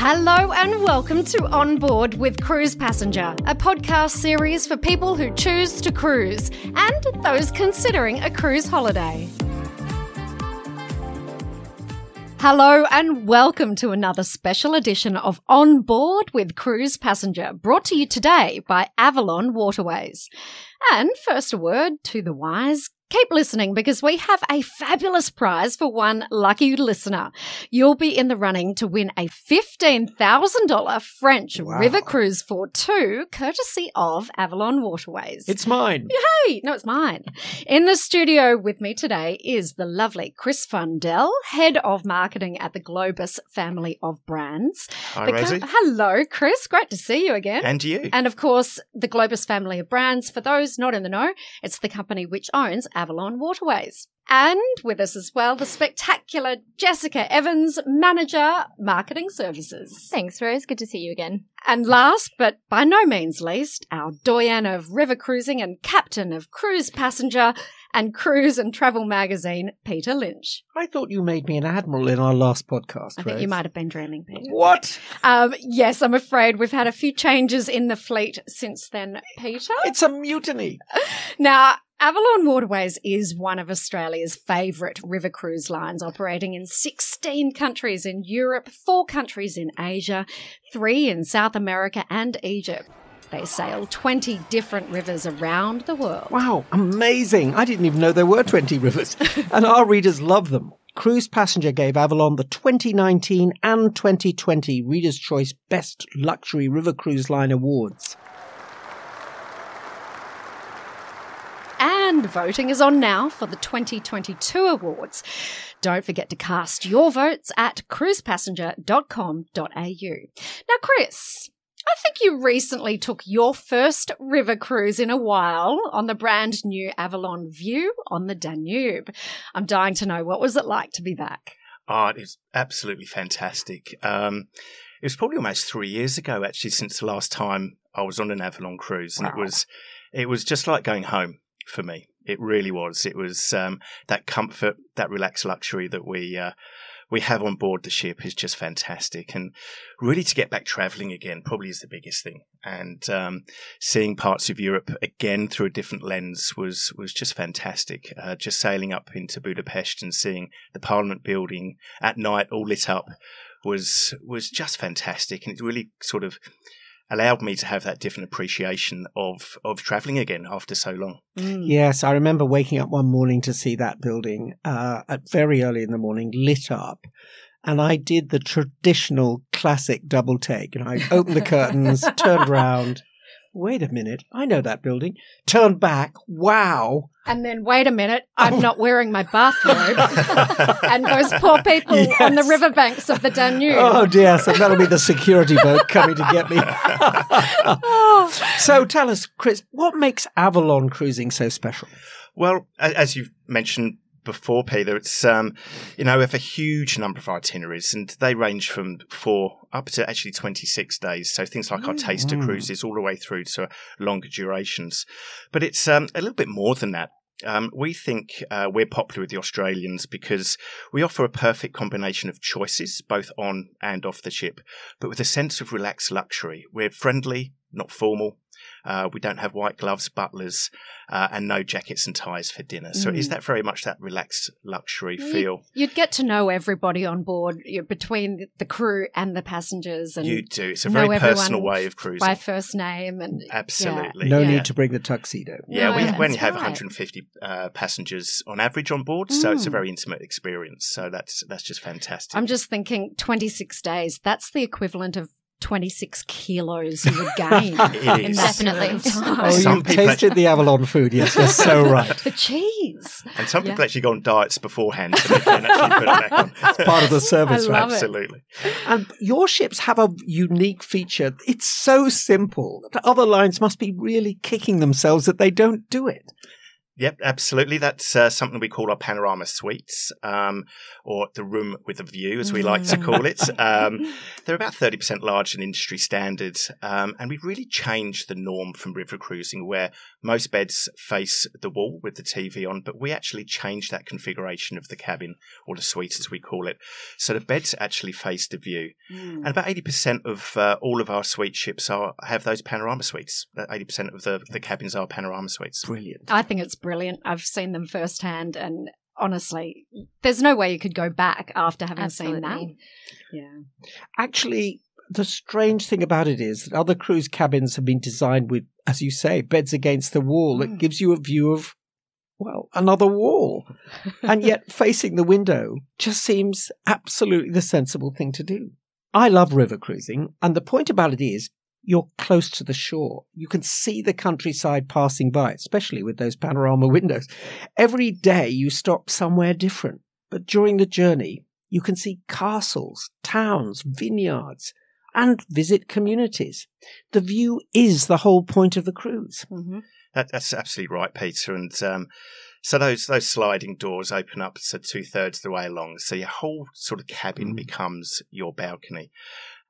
Hello and welcome to On Board with Cruise Passenger, a podcast series for people who choose to cruise and those considering a cruise holiday. Hello and welcome to another special edition of On Board with Cruise Passenger, brought to you today by Avalon Waterways. And first, a word to the wise Keep listening because we have a fabulous prize for one lucky listener. You'll be in the running to win a $15,000 French Wow. river cruise for two, courtesy of Avalon Waterways. It's mine. Hey, no, it's mine. In the studio with me today is the lovely Chris Fundell, head of marketing at the Globus family of brands. Hi, The co- Rosie. Hello, Chris. Great to see you again. And you. And of course, the Globus family of brands, for those not in the know, it's the company which owns Avalon Waterways. And with us as well, the spectacular Jessica Evans, Manager, Marketing Services. Thanks, Rose. Good to see you again. And last, but by no means least, our doyen of river cruising and captain of Cruise Passenger and Cruise and Travel magazine, Peter Lynch. I thought you made me an admiral in our last podcast. I think you might have been dreaming, Peter. What? Um, yes, I'm afraid we've had a few changes in the fleet since then, Peter. It's a mutiny. Now, Avalon Waterways is one of Australia's favourite river cruise lines, operating in 16 countries in Europe, four countries in Asia, three in South America and Egypt. They sail 20 different rivers around the world. Wow, amazing. I didn't even know there were 20 rivers. and our readers love them. Cruise Passenger gave Avalon the 2019 and 2020 Reader's Choice Best Luxury River Cruise Line Awards. And voting is on now for the 2022 awards. Don't forget to cast your votes at cruisepassenger.com.au. Now, Chris, I think you recently took your first river cruise in a while on the brand new Avalon View on the Danube. I'm dying to know what was it like to be back? Oh, it was absolutely fantastic. Um, it was probably almost three years ago, actually, since the last time I was on an Avalon cruise, and it was it was just like going home for me. It really was. It was um, that comfort, that relaxed luxury that we uh, we have on board the ship is just fantastic, and really to get back travelling again probably is the biggest thing. And um, seeing parts of Europe again through a different lens was was just fantastic. Uh, just sailing up into Budapest and seeing the Parliament building at night all lit up was was just fantastic, and it really sort of allowed me to have that different appreciation of of travelling again after so long. Yes, I remember waking up one morning to see that building uh, at very early in the morning lit up. And I did the traditional classic double take. And I opened the curtains, turned around. Wait a minute. I know that building. Turn back. Wow. And then, wait a minute, I'm Oh. not wearing my bathrobe. and those poor people on the Yes. riverbanks of the Danube. Oh dear. So that'll be the security boat coming to get me. Oh. so tell us, Chris, what makes Avalon cruising so special? Well, as you've mentioned before, Peter, it's um, you know we have a huge number of itineraries, and they range from four up to actually twenty six days. So things like our taster Mm. cruises, all the way through to longer durations. But it's um, a little bit more than that. Um, we think uh, we're popular with the Australians because we offer a perfect combination of choices, both on and off the ship, but with a sense of relaxed luxury. We're friendly, not formal. Uh, we don't have white gloves, butlers, uh, and no jackets and ties for dinner. So it is Mm. that very much that relaxed luxury You- feel. You'd get to know everybody on board you know, between the crew and the passengers, and You do. It's a very personal way of cruising. by first name. And Absolutely. No Yeah. need to bring the tuxedo. Yeah, No, we, that's we only have right. 150 uh, passengers on average on board, so it's a Mm. very intimate experience. So that's that's just fantastic. I'm just thinking, 26 days. That's the equivalent of 26 kilos you would gain in that Definitely. of time. Oh, Some you people tasted the Avalon food. Yes, you're so right. the cheese. and some people Yeah. actually go on diets beforehand so they can actually put it back on. It's part of the service, I right? love it. Absolutely. And your ships have a unique feature. It's so simple that other lines must be really kicking themselves that they don't do it. Yep, absolutely. That's uh, something we call our panorama suites, um, or the room with a view, as we like to call it. Um, they're about 30% larger than industry standard. Um, and we've really changed the norm from river cruising, where most beds face the wall with the TV on, but we actually changed that configuration of the cabin, or the suite as we call it. So the beds actually face the view. Mm. And about 80% of uh, all of our suite ships are have those panorama suites. Uh, 80% of the, the cabins are panorama suites. Brilliant. I think it's brilliant. I've seen them firsthand, and honestly, there's no way you could go back after having seen that. Yeah. Actually, the strange thing about it is that other cruise cabins have been designed with, as you say, beds against the wall that Mm. gives you a view of, well, another wall. and yet facing the window just seems absolutely the sensible thing to do. I love river cruising, and the point about it is you're close to the shore. You can see the countryside passing by, especially with those panorama windows. Every day you stop somewhere different, but during the journey, you can see castles, towns, vineyards, and visit communities. The view is the whole point of the cruise. hmm That, that's absolutely right, Peter. And um, so those those sliding doors open up to two thirds of the way along, so your whole sort of cabin Mm. becomes your balcony.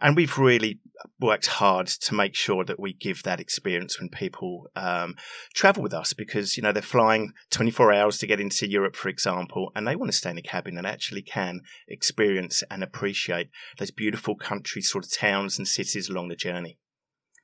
And we've really worked hard to make sure that we give that experience when people um, travel with us because, you know, they're flying 24 hours to get into Europe, for example, and they want to stay in a cabin and actually can experience and appreciate those beautiful country sort of towns and cities along the journey.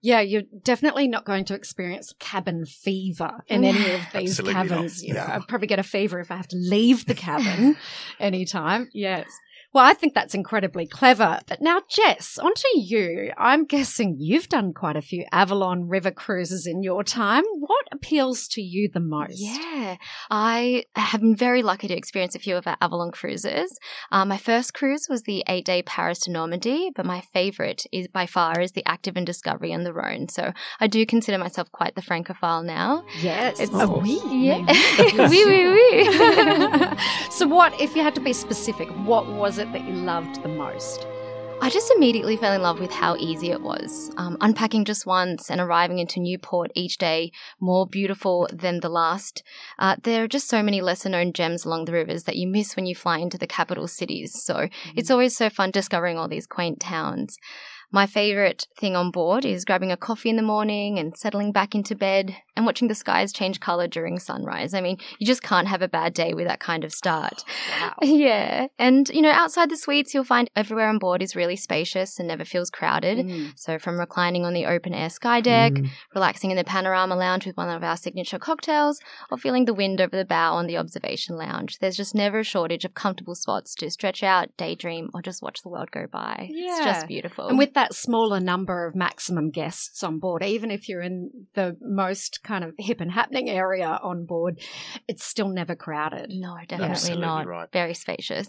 Yeah, you're definitely not going to experience cabin fever in any of these Absolutely not. cabins. You know, No. I'd probably get a fever if I have to leave the cabin anytime. Yes. Well, I think that's incredibly clever. But now, Jess, onto you. I'm guessing you've done quite a few Avalon River cruises in your time. What appeals to you the most? Yeah, I have been very lucky to experience a few of our Avalon cruises. Um, my first cruise was the eight day Paris to Normandy, but my favorite is by far is the Active and Discovery and the Rhone. So I do consider myself quite the francophile now. Yes. It's- oh, we. Yeah, wee wee wee. so, what, if you had to be specific, what was it that you loved the most? I just immediately fell in love with how easy it was. Um, unpacking just once and arriving into new port each day, more beautiful than the last. Uh, there are just so many lesser known gems along the rivers that you miss when you fly into the capital cities. So it's always so fun discovering all these quaint towns. My favorite thing on board is grabbing a coffee in the morning and settling back into bed and watching the skies change color during sunrise. I mean, you just can't have a bad day with that kind of start. Wow. Yeah. And, you know, outside the suites, you'll find everywhere on board is really spacious and never feels crowded. Mm. So, from reclining on the open air sky deck, Mm. relaxing in the panorama lounge with one of our signature cocktails, or feeling the wind over the bow on the observation lounge, there's just never a shortage of comfortable spots to stretch out, daydream, or just watch the world go by. Yeah. It's just beautiful. And with that smaller number of maximum guests on board, even if you're in the most kind of hip and happening area on board, it's still never crowded. no, definitely Absolutely not. right. Very spacious.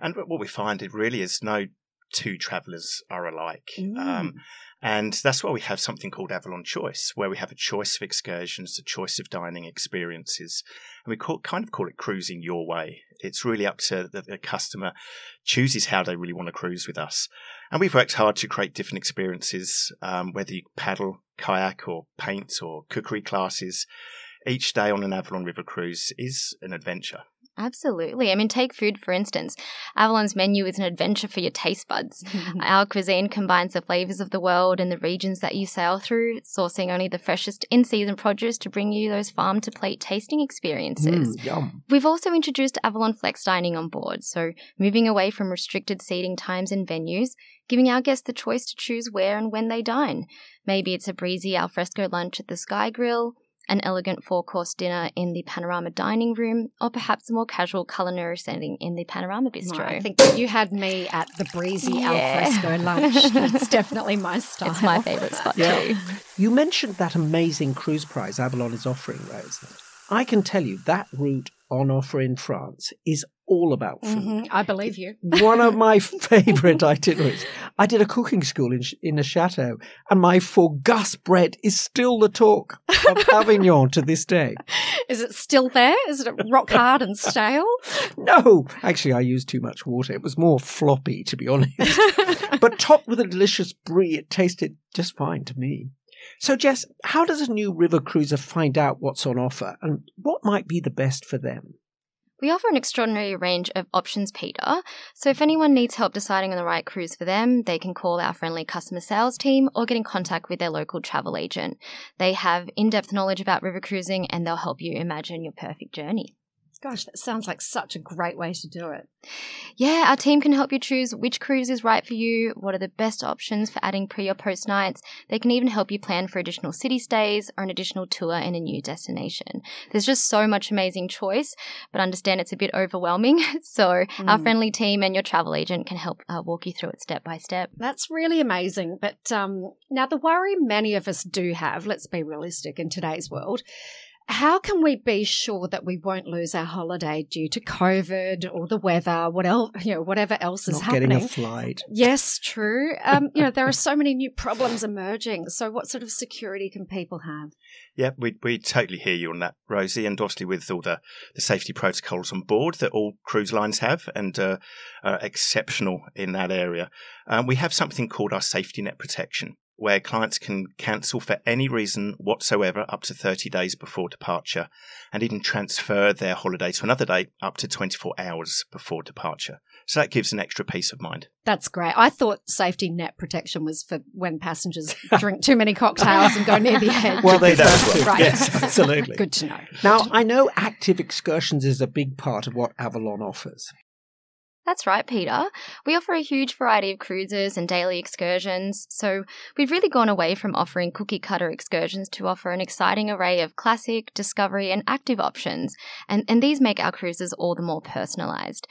And what we find it really is no two travellers are alike. Mm. Um, and that's why we have something called Avalon Choice, where we have a choice of excursions, a choice of dining experiences. And we call, kind of call it cruising your way. It's really up to the, the customer chooses how they really want to cruise with us. And we've worked hard to create different experiences, um, whether you paddle, kayak, or paint, or cookery classes. Each day on an Avalon River cruise is an adventure. Absolutely. I mean, take food for instance. Avalon's menu is an adventure for your taste buds. Our cuisine combines the flavors of the world and the regions that you sail through, sourcing only the freshest in season produce to bring you those farm to plate tasting experiences. Mm. We've also introduced Avalon Flex Dining on board, so moving away from restricted seating times and venues, giving our guests the choice to choose where and when they dine. Maybe it's a breezy alfresco lunch at the Sky Grill, an elegant four course dinner in the Panorama Dining Room, or perhaps a more casual culinary setting in the Panorama Bistro. I think you had me at the breezy Yeah. alfresco lunch. That's definitely my style. it's my favourite spot Yeah. too. You mentioned that amazing cruise prize Avalon is offering, Rose. I can tell you that route on offer in France is all about food. Mhm, I believe you. One of my favorite itineraries. I did a cooking school in, in a chateau, and my fougasse bread is still the talk of Avignon to this day. Is it still there? Is it rock hard and stale? No, actually, I used too much water. It was more floppy, to be honest. but topped with a delicious brie, it tasted just fine to me. So, Jess, how does a new river cruiser find out what's on offer and what might be the best for them? We offer an extraordinary range of options, Peter. So if anyone needs help deciding on the right cruise for them, they can call our friendly customer sales team or get in contact with their local travel agent. They have in depth knowledge about river cruising and they'll help you imagine your perfect journey. Gosh, that sounds like such a great way to do it. Yeah, our team can help you choose which cruise is right for you, what are the best options for adding pre or post nights. They can even help you plan for additional city stays or an additional tour in a new destination. There's just so much amazing choice, but understand it's a bit overwhelming. So mm. our friendly team and your travel agent can help uh, walk you through it step by step. That's really amazing. But um, now the worry many of us do have, let's be realistic in today's world, how can we be sure that we won't lose our holiday due to COVID or the weather, what else, you know, whatever else is Not happening? Getting a flight. Yes, true. Um, you know, there are so many new problems emerging. So, what sort of security can people have? Yeah, we we totally hear you on that, Rosie, and obviously with all the, the safety protocols on board that all cruise lines have and uh, are exceptional in that area. Um, we have something called our safety net protection where clients can cancel for any reason whatsoever up to 30 days before departure and even transfer their holiday to another date up to 24 hours before departure. So that gives an extra peace of mind. That's great. I thought safety net protection was for when passengers drink too many cocktails and go near the edge. Well, they don't. Right. Yes, absolutely. Good to know. Now, I know active excursions is a big part of what Avalon offers. That's right, Peter. We offer a huge variety of cruises and daily excursions, so we've really gone away from offering cookie cutter excursions to offer an exciting array of classic, discovery, and active options, and, and these make our cruises all the more personalised.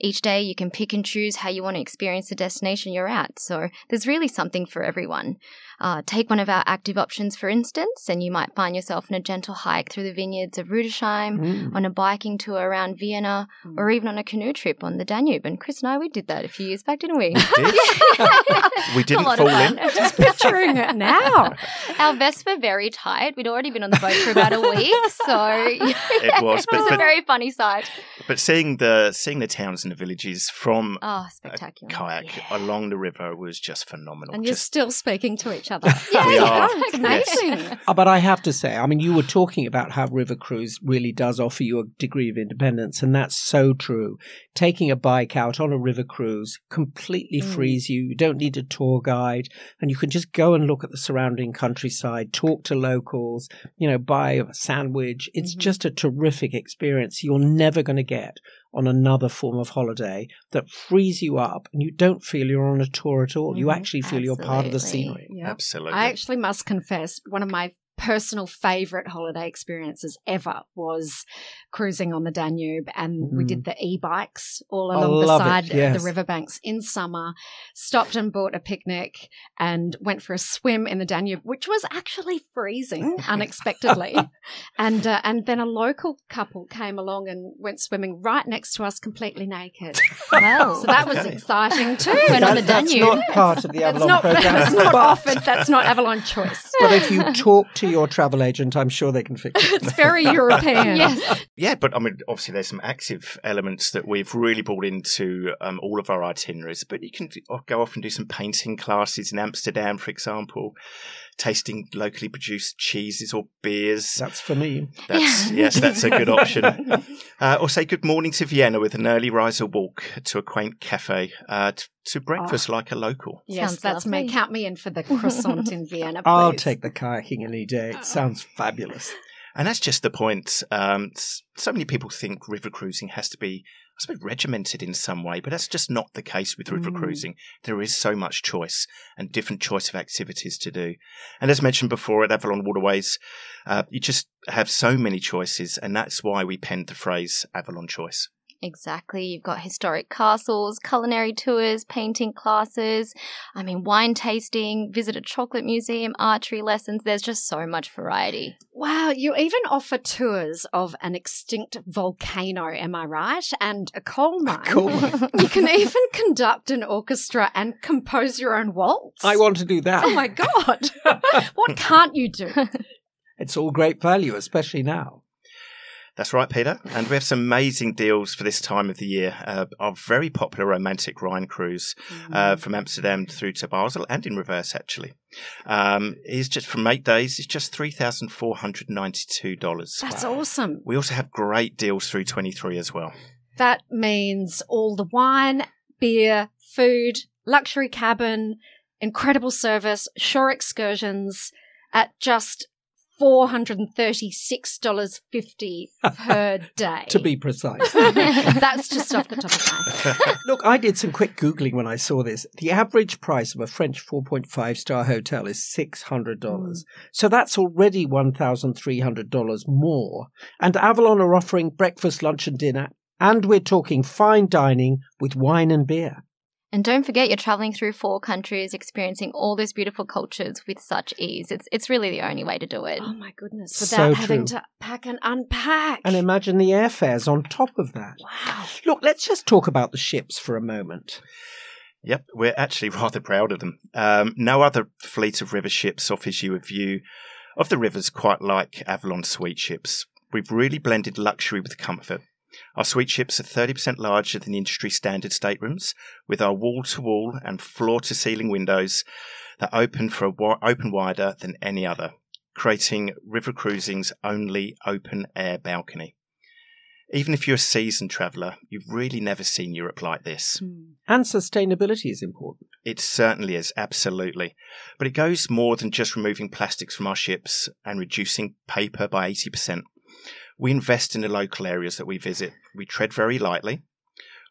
Each day you can pick and choose how you want to experience the destination you're at, so there's really something for everyone. Uh, take one of our active options, for instance, and you might find yourself in a gentle hike through the vineyards of Rudesheim, mm. on a biking tour around Vienna, mm. or even on a canoe trip on the Danube. And Chris and I, we did that a few years back, didn't we? We, did. we didn't fall in. Just picturing it now. Our vests were very tight. We'd already been on the boat for about a week, so it was. But, it was but, a very funny sight. But seeing the seeing the towns and the villages from oh, spectacular kayak yeah. along the river was just phenomenal. And just, you're still speaking to each other. yeah, we are. it's amazing. Yes. Uh, but I have to say, I mean, you were talking about how River Cruise really does offer you a degree of independence, and that's so true. Taking a bike out on a river cruise completely mm. frees you. You don't need a tour guide, and you can just go and look at the surrounding countryside, talk to locals, you know, buy a sandwich. It's mm-hmm. just a terrific experience you're never going to get on another form of holiday that frees you up and you don't feel you're on a tour at all. You mm-hmm. actually feel Absolutely. you're part of the scenery. Yep. Absolutely. I actually must confess, one of my personal favorite holiday experiences ever was cruising on the Danube and mm-hmm. we did the e-bikes all along the side yes. of the riverbanks in summer stopped and bought a picnic and went for a swim in the Danube which was actually freezing unexpectedly and uh, and then a local couple came along and went swimming right next to us completely naked well so that was okay. exciting too went on the Danube that's not part of the Avalon not, program that's not offered that's not Avalon choice but if you talk to your travel agent, I'm sure they can fix it. it's very European. yes. Yeah, but I mean, obviously, there's some active elements that we've really brought into um, all of our itineraries. But you can go off and do some painting classes in Amsterdam, for example tasting locally produced cheeses or beers. That's for me. That's, yeah. Yes, that's a good option. Uh, or say good morning to Vienna with an early riser walk to a quaint cafe uh, to, to, breakfast oh. like a local. Yes, Sounds that's lovely. me. Count me in for the croissant in Vienna. Please. I'll take the kayaking any day. It sounds fabulous. And that's just the point. Um, so many people think river cruising has to be I suppose, regimented in some way, but that's just not the case with river mm. cruising. There is so much choice and different choice of activities to do. And as mentioned before at Avalon Waterways, uh, you just have so many choices, and that's why we penned the phrase Avalon Choice. Exactly. You've got historic castles, culinary tours, painting classes, I mean, wine tasting, visit a chocolate museum, archery lessons. There's just so much variety. Wow. You even offer tours of an extinct volcano, am I right? And a coal mine. A coal mine. you can even conduct an orchestra and compose your own waltz. I want to do that. Oh my God. what can't you do? It's all great value, especially now. That's right, Peter. And we have some amazing deals for this time of the year. Uh, our very popular romantic Rhine cruise uh, from Amsterdam through to Basel and in reverse, actually. Um, is just from eight days. It's just three thousand four hundred ninety-two dollars. That's awesome. We also have great deals through twenty-three as well. That means all the wine, beer, food, luxury cabin, incredible service, shore excursions at just $436.50 per day. to be precise. That's just off the top of my head. Look, I did some quick Googling when I saw this. The average price of a French 4.5 star hotel is $600. Mm. So that's already $1,300 more. And Avalon are offering breakfast, lunch, and dinner. And we're talking fine dining with wine and beer. And don't forget, you're traveling through four countries, experiencing all those beautiful cultures with such ease. It's it's really the only way to do it. Oh my goodness. So Without having to pack and unpack. And imagine the airfares on top of that. wow. Look, let's just talk about the ships for a moment. Yep, we're actually rather proud of them. Um, no other fleet of river ships offers you a view of the rivers quite like Avalon Suite ships. We've really blended luxury with comfort. Our suite ships are 30% larger than industry standard staterooms, with our wall to wall and floor to ceiling windows that open for a wi- open wider than any other, creating river cruising's only open air balcony. Even if you're a seasoned traveller, you've really never seen Europe like this. Hmm. And sustainability is important. It certainly is, absolutely. But it goes more than just removing plastics from our ships and reducing paper by 80%. We invest in the local areas that we visit. We tread very lightly.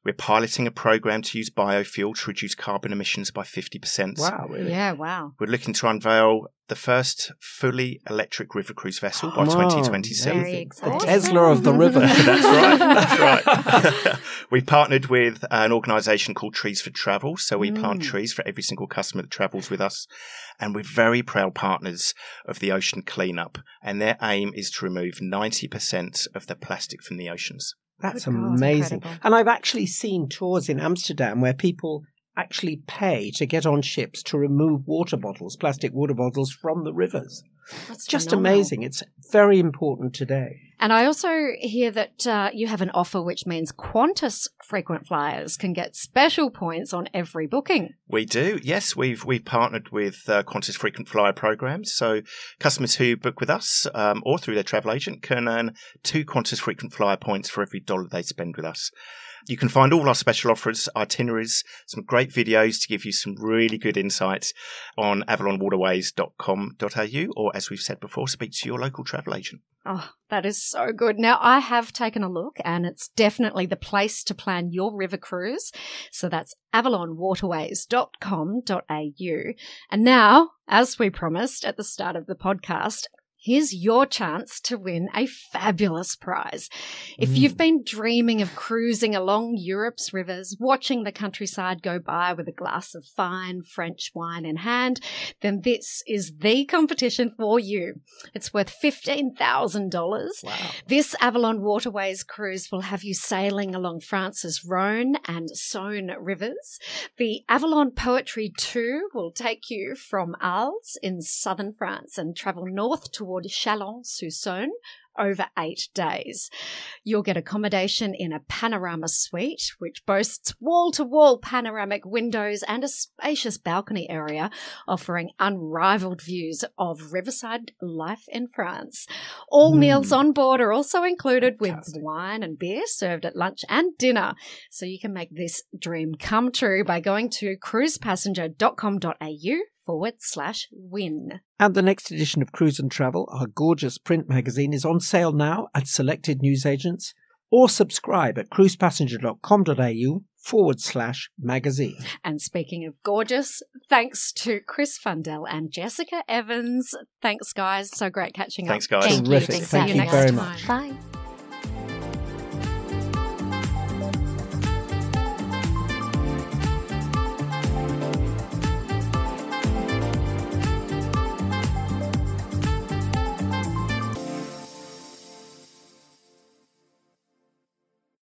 We're piloting a program to use biofuel to reduce carbon emissions by 50%. Wow, really? Yeah, wow. We're looking to unveil the first fully electric river cruise vessel by Oh, 2027. Very The. Tesla of the river. That's right. That's right. We've partnered with an organisation called Trees for Travel. So we plant Mm. trees for every single customer that travels with us. And we're very proud partners of the Ocean Cleanup. And their aim is to remove 90% of the plastic from the oceans. That's Good amazing. And I've actually seen tours in Amsterdam where people actually pay to get on ships to remove water bottles, plastic water bottles from the rivers. That's Just phenomenal. amazing. It's very important today. And I also hear that uh, you have an offer which means Qantas frequent flyers can get special points on every booking. We do, yes. We've we've partnered with uh, Qantas frequent flyer programs, so customers who book with us um, or through their travel agent can earn two Qantas frequent flyer points for every dollar they spend with us. You can find all our special offers, itineraries, some great videos to give you some really good insights on avalonwaterways.com.au, or as we've said before, speak to your local travel agent. Oh, that is so good. Now, I have taken a look and it's definitely the place to plan your river cruise. So that's avalonwaterways.com.au. And now, as we promised at the start of the podcast, Here's your chance to win a fabulous prize. If Mm. you've been dreaming of cruising along Europe's rivers, watching the countryside go by with a glass of fine French wine in hand, then this is the competition for you. It's worth $15,000. Wow. This Avalon Waterways cruise will have you sailing along France's Rhone and Saône rivers. The Avalon Poetry 2 will take you from Arles in southern France and travel north toward Chalon-sur-Saône over eight days. You'll get accommodation in a panorama suite, which boasts wall to wall panoramic windows and a spacious balcony area offering unrivaled views of riverside life in France. All Mm. meals on board are also included with wine and beer served at lunch and dinner. So you can make this dream come true by going to cruisepassenger.com.au forward slash win. And the next edition of Cruise and Travel, our gorgeous print magazine, is on sale now at selected newsagents or subscribe at cruisepassenger.com.au forward slash magazine. And speaking of gorgeous, thanks to Chris Fundell and Jessica Evans. Thanks, guys. So great catching up. Thanks, up. guys. Thank Terrific. you. See Thank you you next very time. much. Bye.